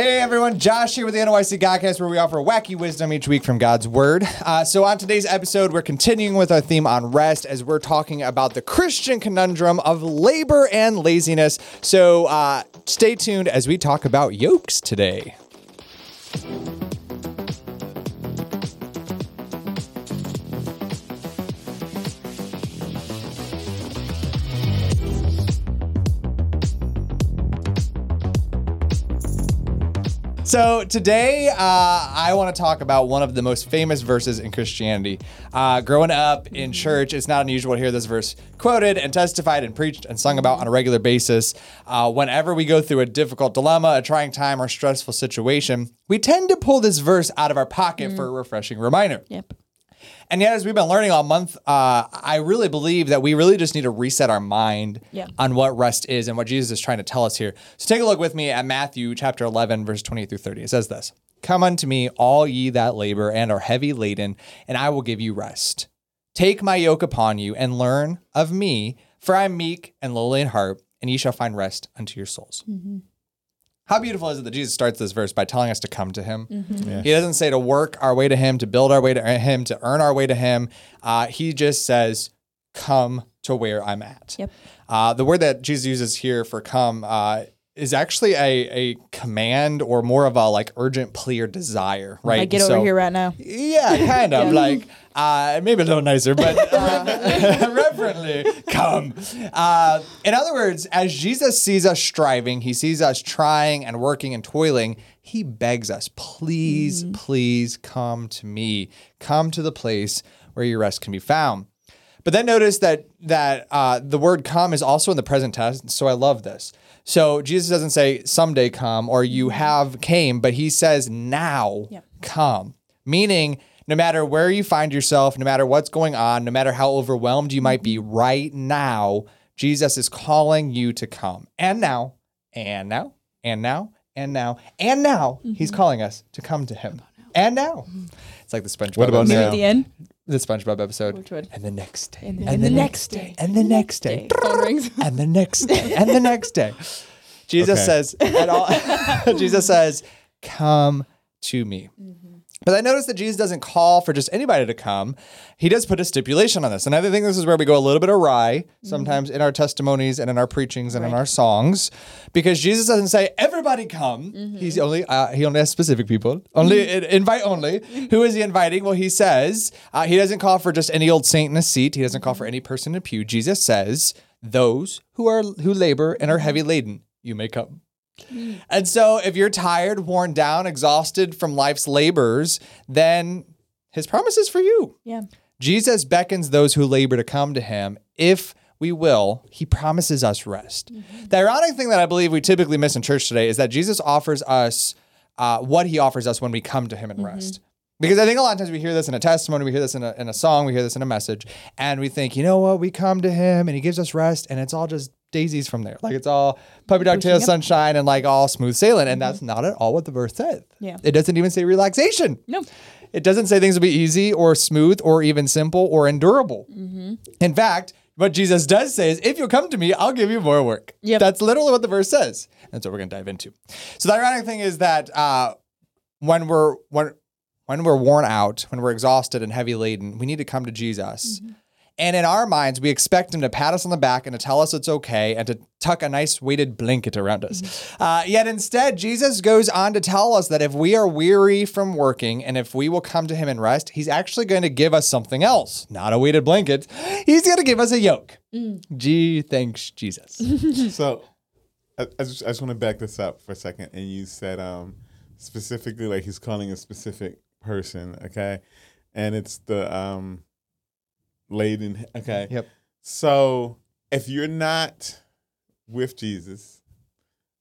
Hey everyone, Josh here with the NYC Godcast, where we offer wacky wisdom each week from God's Word. Uh, so, on today's episode, we're continuing with our theme on rest as we're talking about the Christian conundrum of labor and laziness. So, uh, stay tuned as we talk about yokes today. So today, uh, I want to talk about one of the most famous verses in Christianity. Uh, growing up in church, it's not unusual to hear this verse quoted and testified and preached and sung about on a regular basis. Uh, whenever we go through a difficult dilemma, a trying time, or stressful situation, we tend to pull this verse out of our pocket for a refreshing reminder. Yep. And yet, as we've been learning all month, uh, I really believe that we really just need to reset our mind Yeah. on what rest is and what Jesus is trying to tell us here. So take a look with me at Matthew chapter 11, verse 20 through 30. It says this Come unto me, all ye that labor and are heavy laden, and I will give you rest. Take my yoke upon you and learn of me, for I am meek and lowly in heart, and ye shall find rest unto your souls. How beautiful is it that Jesus starts this verse by telling us to come to Him? He doesn't say to work our way to Him, to build our way to Him, to earn our way to Him. Uh, he just says, "Come to where I'm at." Yep. Uh, the word that Jesus uses here for "come" uh, is actually a, a command or more of a like urgent plea or desire, right? I get So- over here right now. yeah, kind of like uh, maybe a little nicer, but uh, reverently come. Uh, in other words, as Jesus sees us striving, he sees us trying and working and toiling. He begs us, please, please come to me. Come to the place where your rest can be found. But then notice that that uh, the word "come" is also in the present tense. So I love this. So Jesus doesn't say "someday come" or "you have came," but he says "now Yep. come," meaning no matter where you find yourself, no matter what's going on, no matter how overwhelmed you might be mm-hmm. right now, Jesus is calling you to come. And now, and now, and now, and now, and now, He's mm-hmm. calling us to come to Him. And now, mm-hmm. it's like the SpongeBob. What about episode. now? At the end. The SpongeBob episode. Which one? And the next day. And the- and and the the next next day. day. And the next day. Phone rings. And the next day. And the next day. Jesus Okay. says, at all, Jesus says, come to me. But I notice that Jesus doesn't call for just anybody to come. He does put a stipulation on this. And I think this is where we go a little bit awry sometimes in our testimonies and in our preachings and in our songs, because Jesus doesn't say everybody come. He's only uh, he only has specific people, only in- invite only. Who is he inviting? Well, he says uh, he doesn't call for just any old saint in a seat. He doesn't call for any person in a pew. Jesus says those who are who labor and are heavy laden, you may come. And so, if you're tired, worn down, exhausted from life's labors, then his promise is for you. Yeah. Jesus beckons those who labor to come to him. If we will, he promises us rest. The ironic thing that I believe we typically miss in church today is that Jesus offers us uh, what he offers us when we come to him in rest. Because I think a lot of times we hear this in a testimony, we hear this in a, in a song, we hear this in a message, and we think, you know what, we come to him and he gives us rest, and it's all just daisies from there. Like it's all puppy dog tail sunshine and like all smooth sailing. And that's not at all what the verse said. Yeah. It doesn't even say relaxation. No. It doesn't say things will be easy or smooth or even simple or endurable. In fact, what Jesus does say is, if you'll come to me, I'll give you more work. Yep. That's literally what the verse says. That's what we're going to dive into. So the ironic thing is that uh, when we're when when we're worn out, when we're exhausted and heavy laden, we need to come to Jesus. And in our minds, we expect him to pat us on the back and to tell us it's okay and to tuck a nice weighted blanket around us. Uh, yet instead, Jesus goes on to tell us that if we are weary from working and if we will come to him and rest, he's actually going to give us something else, not a weighted blanket. He's going to give us a yoke. Gee, thanks, Jesus. So I, I just, I just want to back this up for a second. And you said um, specifically, like he's calling a specific person, okay? And it's the um, laden, okay? Yep. So if you're not with Jesus,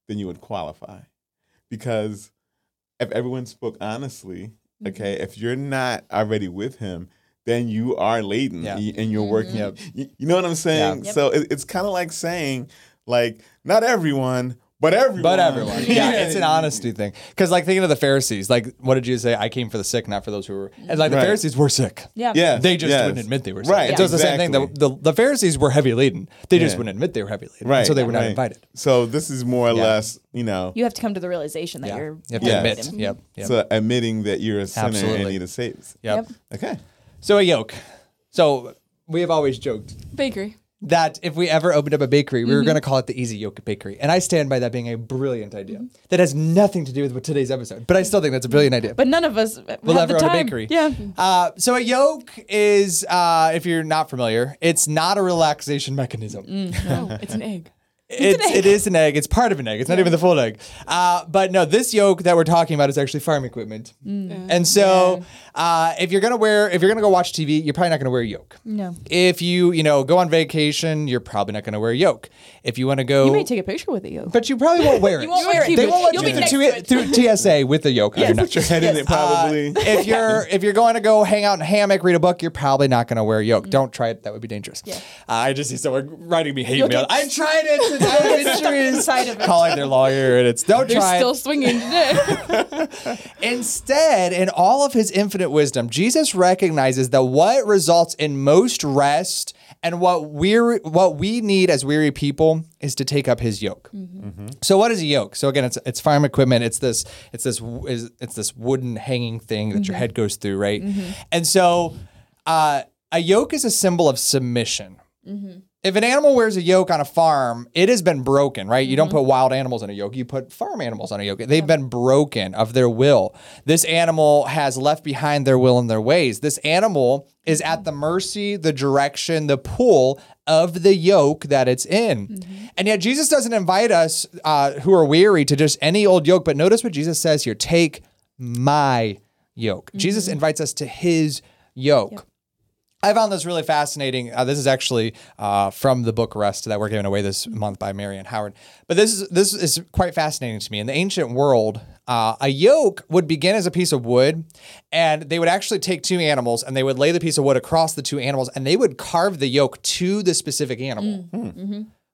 then you would qualify. Because if everyone spoke honestly, okay, if you're not already with him, then you are laden Yeah. and you're working. Yep. You, you know what I'm saying? Yeah. So it, it's kind of like saying, like, not everyone, but everyone. But everyone. Yeah, it's an honesty thing. Because, like, thinking of the Pharisees, like, what did Jesus say? I came for the sick, not for those who were. And, like, the Right. Pharisees were sick. Yeah. Yeah, They just yes. wouldn't admit they were sick. Right, And So it's the same thing. The, exactly. the, the Pharisees were heavy laden. They just Yeah. wouldn't admit they were heavy laden. Right. So they were not right. invited. So this is more or Yeah. less, you know, You have to come to the realization that Yeah. you're You have to Yes. admit. victim. Yep. Yep. so admitting that you're a sinner Absolutely. and need a savior. yep. Yep. Okay. So a yoke. So we have always joked Bakery. That if we ever opened up a bakery, Mm-hmm. we were going to call it the Easy Yoke Bakery. And I stand by that being a brilliant idea. That has nothing to do with today's episode, but I still think that's a brilliant idea. But none of us We'll have ever the own a time. bakery. Yeah. Uh, so a yoke is, uh, if you're not familiar, it's not a relaxation mechanism. No, it's an egg. It's, it is an egg. It's part of an egg. It's not even the full egg. Uh, but no, this yoke that we're talking about is actually farm equipment. And so, uh, if you're gonna wear, if you're gonna go watch TV, you're probably not gonna wear a yoke. No. If you, you know, go on vacation, you're probably not gonna wear a yoke. If you want to go, You may take a picture with it, yo. but you probably won't wear it. You won't wear it. They won't let You'll you be through, next to it. through TSA with the yoke. on your neck. Put your head in it, probably. Uh, if you're if you're going to go hang out in a hammock, read a book, you're probably not going to wear a yoke. Don't try it; that would be dangerous. Uh, I just see someone writing me hate You'll mail. get I tried it. I have inside of it. Calling their lawyer, and it's don't They're try still it. swinging today. Instead, in all of his infinite wisdom, Jesus recognizes that what results in most rest and what we what we need as weary people is to take up his yoke. Mm-hmm. Mm-hmm. So what is a yoke? So again, it's it's farm equipment. It's this it's this is it's this wooden hanging thing that your mm-hmm. head goes through, right? And so uh, a yoke is a symbol of submission. If an animal wears a yoke on a farm, it has been broken, right? You don't mm-hmm. put wild animals on a yoke, you put farm animals on a yoke. They've been broken of their will. This animal has left behind their will and their ways. This animal is at the mercy, the direction, the pull of the yoke that it's in. Mm-hmm. And yet, Jesus doesn't invite us uh, who are weary to just any old yoke, but notice what Jesus says here take my yoke. Jesus mm-hmm. invites us to his yoke. I found this really fascinating. Uh, this is actually uh, from the book Rest that we're giving away this month by Marianne Howard. But this is this is quite fascinating to me. In the ancient world, uh, a yoke would begin as a piece of wood, and they would actually take two animals and they would lay the piece of wood across the two animals, and they would carve the yoke to the specific animal.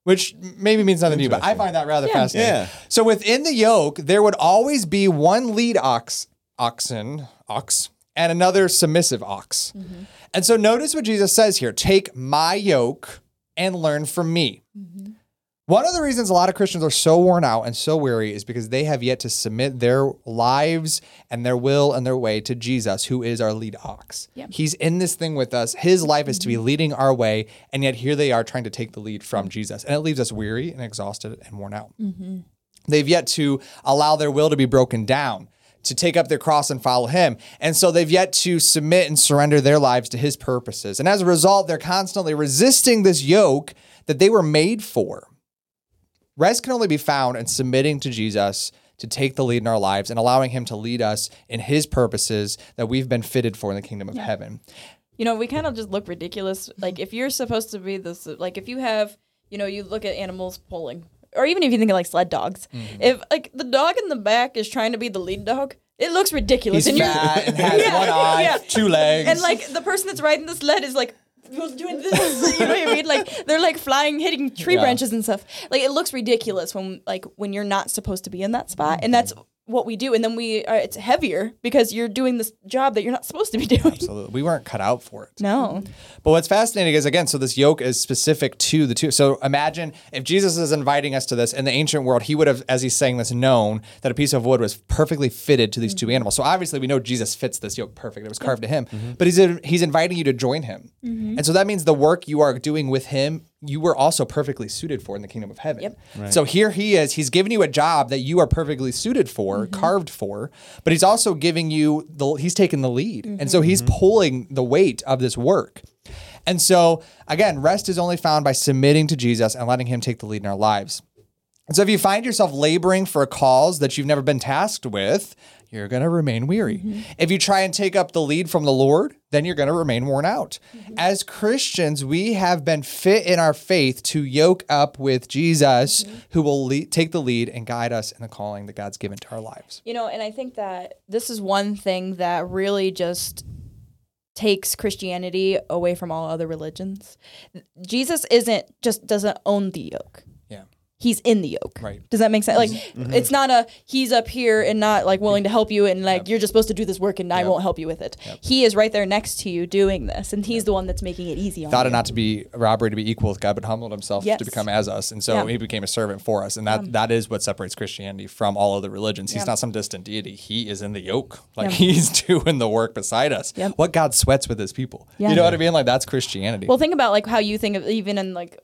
Which maybe means nothing to you, but I find that rather fascinating. Yeah. So within the yoke, there would always be one lead ox, oxen, ox, and another submissive ox. Mm-hmm. And so notice what Jesus says here take my yoke and learn from me. Mm-hmm. One of the reasons a lot of Christians are so worn out and so weary is because they have yet to submit their lives and their will and their way to Jesus, who is our lead ox. He's in this thing with us. His life is to be mm-hmm. leading our way, and yet here they are trying to take the lead from Jesus. And it leaves us weary and exhausted and worn out. They've yet to allow their will to be broken down, to take up their cross and follow him. And so they've yet to submit and surrender their lives to his purposes. And as a result, they're constantly resisting this yoke that they were made for. Rest can only be found in submitting to Jesus to take the lead in our lives and allowing him to lead us in his purposes that we've been fitted for in the kingdom of heaven. You know, we kind of just look ridiculous. Like if you're supposed to be this, like if you have, you know, you look at animals pulling, or even if you think of like sled dogs, Mm-hmm. if like the dog in the back is trying to be the lead dog, it looks ridiculous. He's and you're- fat and has Yeah, one eye, yeah. two legs. and like the person that's riding the sled is like doing this you know what i mean like they're like flying hitting tree Yeah. branches and stuff like it looks ridiculous when like when you're not supposed to be in that spot and that's what we do and then we are it's heavier because you're doing this job that you're not supposed to be doing Absolutely. We weren't cut out for it. no But what's fascinating is again, so this yoke is specific to the two. So imagine if Jesus is inviting us to this in the ancient world, he would have, as he's saying this, known that a piece of wood was perfectly fitted to these two mm-hmm. animals. So obviously, we know Jesus fits this yoke perfect. It was carved to him. Mm-hmm. But he's he's inviting you to join him, mm-hmm. and so that means the work you are doing with him. You were also perfectly suited for in the kingdom of heaven. Yep. So here he is. He's giving you a job that you are perfectly suited for, mm-hmm. carved for, but he's also giving you the. He's taking the lead, and so he's mm-hmm. pulling the weight of this work. And so, again, rest is only found by submitting to Jesus and letting Him take the lead in our lives. And so, if you find yourself laboring for a cause that you've never been tasked with, you're going to remain weary. Mm-hmm. If you try and take up the lead from the Lord, then you're going to remain worn out. Mm-hmm. As Christians, we have been fit in our faith to yoke up with Jesus, mm-hmm. who will lead, take the lead and guide us in the calling that God's given to our lives. you know and i think that this is one thing that really just takes christianity away from all other religions jesus isn't just doesn't own the yoke. He's in the yoke. Right. Does that make sense? Like mm-hmm. Mm-hmm. it's not a he's up here and not like willing to help you and like you're just supposed to do this work and I won't help you with it. He is right there next to you doing this and he's the one that's making it easy on Thought you. it not to be robbery to be equal with God, but humbled himself Yes. to become as us, and so he became a servant for us, and that um, that is what separates Christianity from all other religions. He's not some distant deity; he is in the yoke, like he's doing the work beside us. Yep. What God sweats with His people. You know what I mean? Like that's Christianity. Well, think about like how you think of even in like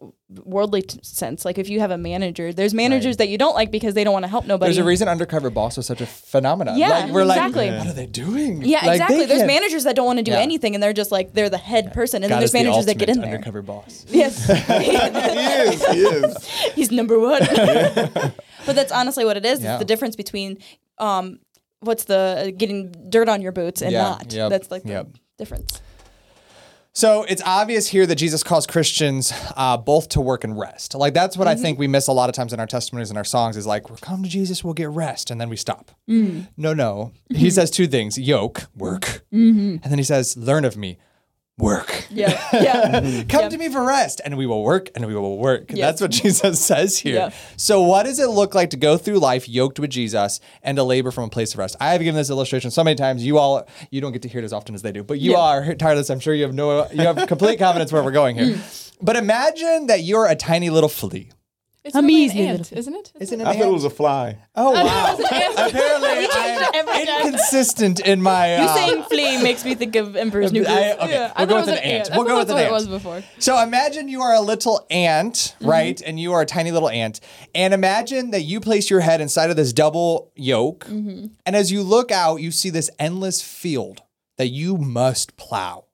worldly t- sense. Like if you have a manager, there's managers that you don't like because they don't want to help nobody. There's a reason Undercover Boss was such a phenomenon. Yeah, like, we're exactly. like, what are they doing? Yeah, Like, exactly. There's can't- managers that don't want to do Yeah. anything, and they're just like they're the head person, and God then is there's the managers that get in ultimate there. Undercover boss. Yes, he is. He is. he's number one. but that's honestly what it is. Yeah. It's the difference between um, what's the uh, getting dirt on your boots and Yeah, not. yep, That's like the yep. difference. So it's obvious here that Jesus calls Christians uh, both to work and rest. Like that's what I mm-hmm. think we miss a lot of times in our testimonies and our songs is like, we'll come to Jesus, we'll get rest, and then we stop. Mm. No, no. He mm-hmm. says two things: yoke, work, mm-hmm. and then he says, learn of me, work. Yeah, yeah. Come to me for rest, and we will work, and we will work. Yes. That's what Jesus says here. Yeah. So, what does it look like to go through life yoked with Jesus and to labor from a place of rest? I have given this illustration so many times. You all, you don't get to hear it as often as they do, but you Yeah. are tired of this. I'm sure you have no, you have complete confidence where we're going here. But imagine that you're a tiny little flea. It's A really an ant, isn't it? Isn't it? I thought it was a fly. Oh wow! ant. Apparently, I'm inconsistent in my. You uh, saying flea makes me think of Emperor's New Groove. I- okay, Yeah, we'll I thought go it with was an ant. I We'll go thought with an that's ant. what it was before. So imagine you are a little ant, Mm-hmm. right? And you are a tiny little ant. And imagine that you place your head inside of this double yoke. Mm-hmm. And as you look out, you see this endless field that you must plow.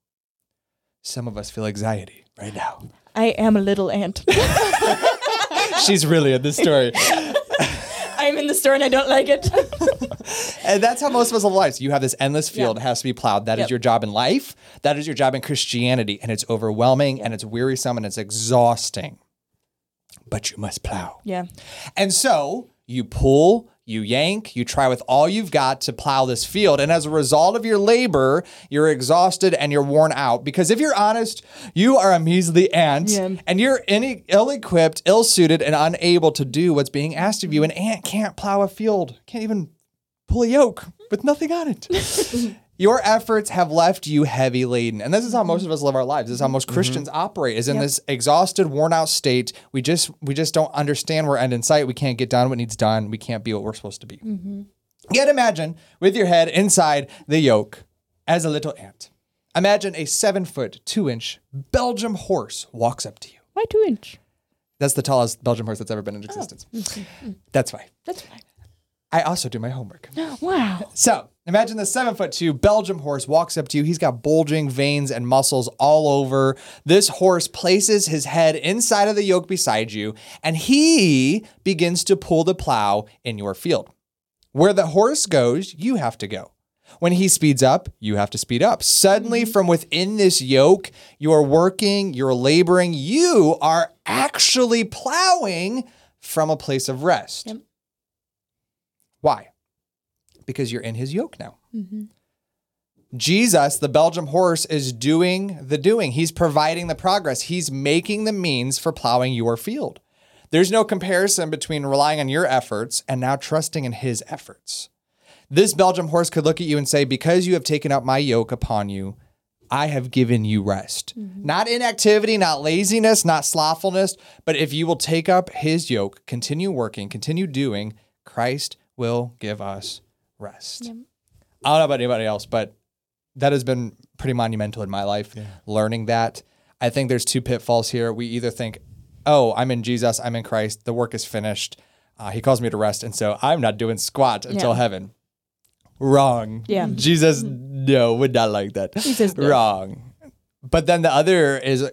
Some of us feel anxiety right now. I am a little ant. She's really in this story. I'm in the store and I don't like it. And that's how most of us live lives. You have this endless field that has to be plowed. That is Yep. your job in life. That is your job in Christianity. And it's overwhelming and it's wearisome and it's exhausting. But you must plow. yeah. And so you pull, you yank, you try with all you've got to plow this field. And as a result of your labor, you're exhausted and you're worn out. Because if you're honest, you are a measly ant Yeah. and you're any ill equipped, ill suited, and unable to do what's being asked of you. An ant can't plow a field, can't even pull a yoke with nothing on it. Your efforts have left you heavy laden. And this is how most of us live our lives. This is how most mm-hmm. Christians operate, is in this exhausted, worn out state. We just we just don't understand we're end in sight. We can't get done what needs done. We can't be what we're supposed to be. Mm-hmm. Yet imagine with your head inside the yoke as a little ant. Imagine a seven foot, two inch Belgium horse walks up to you. Why two inch? That's the tallest Belgian horse that's ever been in oh. existence. That's why. That's fine. I also do my homework. Wow. So imagine the seven foot two Belgium horse walks up to you. He's got bulging veins and muscles all over. This horse places his head inside of the yoke beside you, and he begins to pull the plow in your field. Where the horse goes, you have to go. When he speeds up, you have to speed up. Suddenly, mm-hmm. from within this yoke, you're working, you're laboring, you are actually plowing from a place of rest. Yep. Why? Because you're in his yoke now. Mm-hmm. Jesus, the Belgium horse, is doing the doing. He's providing the progress. He's making the means for plowing your field. There's no comparison between relying on your efforts and now trusting in his efforts. This Belgium horse could look at you and say, Because you have taken up my yoke upon you, I have given you rest. Mm-hmm. Not inactivity, not laziness, not slothfulness, but if you will take up his yoke, continue working, continue doing, Christ will give us rest. I don't know about anybody else, but that has been pretty monumental in my life, learning that. I think there's two pitfalls here. We either think, oh, I'm in Jesus, I'm in Christ, the work is finished, uh, he calls me to rest, and so I'm not doing squat until Yeah. heaven. Wrong. Yeah. Jesus, no, would not like that. Jesus, no. Wrong. But then the other is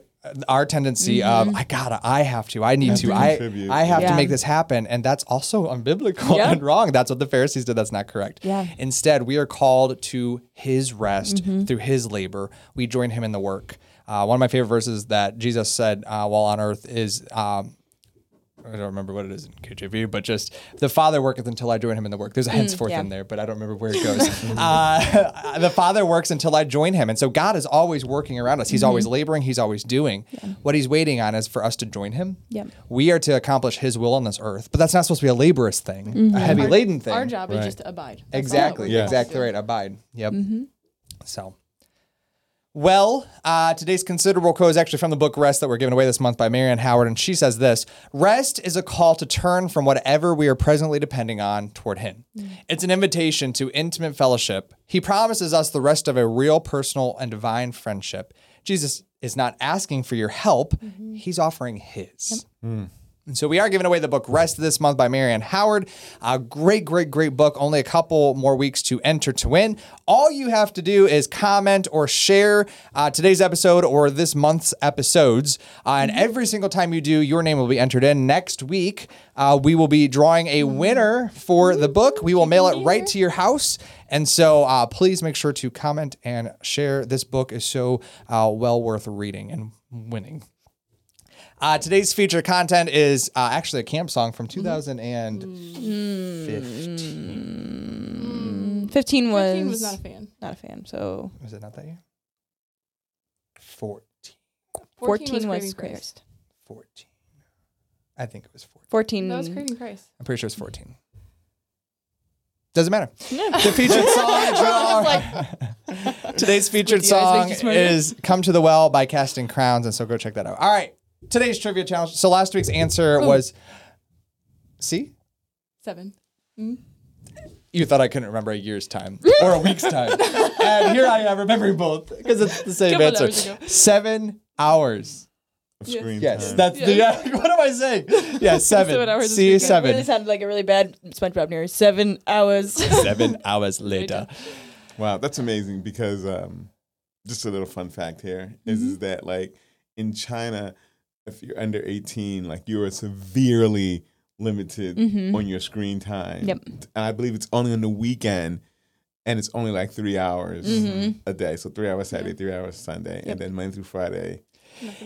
our tendency of I gotta, I have to, I need Have to, to I. I have to make this happen, and that's also unbiblical Yeah. and wrong. That's what the Pharisees did. That's not correct. Yeah. Instead, we are called to His rest Mm-hmm. through His labor. We join Him in the work. Uh, one of my favorite verses that Jesus said uh, while on earth is. Um, I don't remember what it is in KJV, but just the Father worketh until I join him in the work. There's a henceforth yeah. in there, but I don't remember where it goes. uh, the Father works until I join him. And so God is always working around us. He's always laboring, He's always doing. What He's waiting on is for us to join Him. Yep. We are to accomplish His will on this earth, but that's not supposed to be a laborious thing, a heavy laden thing. Our job Right. is just to abide. That's Exactly. we're Yeah. Exactly right. Abide. Yep. Mm-hmm. So. Well, uh, today's considerable quote is actually from the book Rest that we're giving away this month by Marianne Howard, and she says this Rest is a call to turn from whatever we are presently depending on toward Him. Mm. It's an invitation to intimate fellowship. He promises us the rest of a real, personal, and divine friendship. Jesus is not asking for your help, mm-hmm. He's offering His. Mm. And so we are giving away the book Rest of this month by Marianne Howard. A great, great, great book. Only a couple more weeks to enter to win. All you have to do is comment or share uh, today's episode or this month's episodes. Uh, and every single time you do, your name will be entered in. Next week, uh, we will be drawing a winner for the book. We will mail it right to your house. And so uh, please make sure to comment and share. This book is so uh, well worth reading and winning. Uh, today's featured content is uh, actually a camp song from 2015. 15 was, 15 was not a fan. not a fan. So Was it not that year? 14. 14, was, Craving Christ. 14. I think it was 14. 14. That was Craving Christ. I'm pretty sure it's 14. Doesn't matter. Yeah. The featured song. Today's featured song make you smarter. is "Come to the Well" by Casting Crowns, and so go check that out. All right, today's trivia challenge. So last week's answer was, see, Seven. you thought I couldn't remember a year's time or a week's time, and here I am remembering both because it's the same Couple answer. hours. Seven hours. Of Yes. screen Yes, time. that's the. Yeah. what am I saying? Yeah, seven. Seven hours this See, weekend. seven. Really sounded like a really bad SpongeBob near seven hours. seven hours later. Wow, that's amazing because um, just a little fun fact here is Mm-hmm. is that like in China, if you're under 18, like you are severely limited on your screen time. Mm-hmm. Yep. And I believe it's only on the weekend and it's only like three hours Mm-hmm. a day. So three hours Saturday, three hours Sunday, Yep. and then Monday through Friday.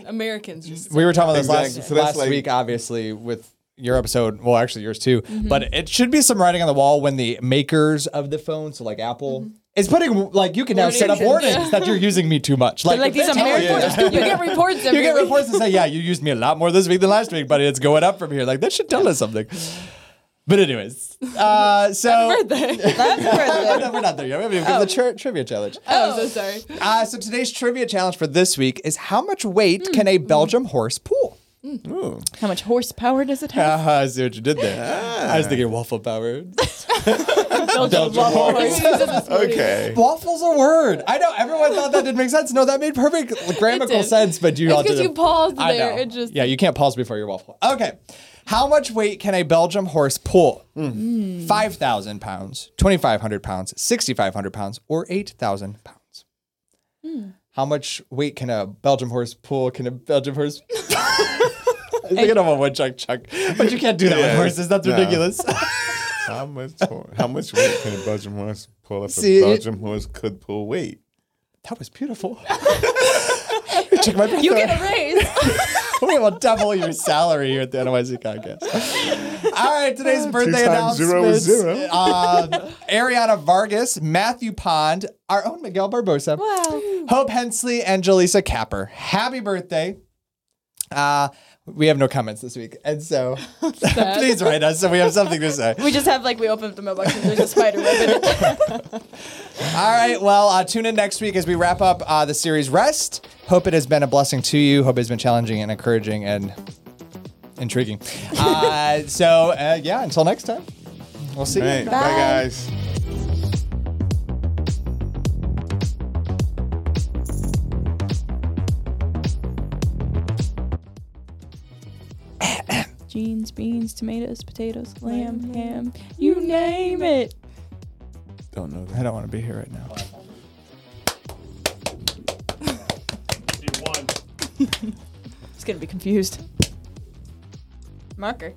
Americans just. We were talking about this Exactly. last, So that's last like- week, obviously, with your episode. Well, actually, yours too. Mm-hmm. But it should be some writing on the wall when the makers of the phone, so like Apple, Mm-hmm. is putting like you can now set up Warnings. warnings that you're using me too much. Like, Like, these if they tell Americans, you- you get reports every You get reports that say, "Yeah, you used me a lot more this week than last week, but it's going up from here." Like that should tell us something. But anyways, uh, so birthday. That's worth No, we're not there yet. We haven't even given the tri- trivia challenge. Oh, I'm so sorry. Uh, so today's trivia challenge for this week is how much weight can Hmm. a Belgium horse pull? Ooh. How much horsepower does it have? Ah, I see what you did there. I was thinking waffle power. Belgian horse. Okay. Waffle's a word. I know everyone thought that didn't make sense. No, that made perfect grammatical sense, but you all didn't. you paused I there. know. It just. yeah, you can't pause before your waffle. Okay. How much weight can a Belgium horse pull? Hmm. 5,000 pounds, 2,500 pounds, 6,500 pounds, or 8,000 pounds? Hmm. How much weight can a Belgium horse pull? Can a Belgium horse. I'm thinking of a woodchuck chuck, but you can't do that with horses. That's no. ridiculous. How much how much weight can a Belgian horse pull if See, a it- Belgian horse could pull weight? that was beautiful. Check my breath You there. get a raise. we will double your salary here at the NYC podcast. All right, today's birthday times announcements. zero. Uh, Ariana Vargas, Matthew Pond, our own Miguel Barbosa, wow. Hope Hensley, and Jalesa Capper. Happy birthday. Uh, we have no comments this week, and so please write us so we have something to say. We just have like we open up the mailbox and there's a spider web in it. All right. Well, uh, tune in next week as we wrap up uh, the series Rest. Hope it has been a blessing to you. Hope it's been challenging and encouraging and intriguing. Uh, so, uh, yeah, until next time, we'll see All right. you. Bye, Bye. guys. Tomatoes, potatoes, lamb, ham, you name it. Don't know that. I don't want to be here right now. It's gonna be confused. Marker.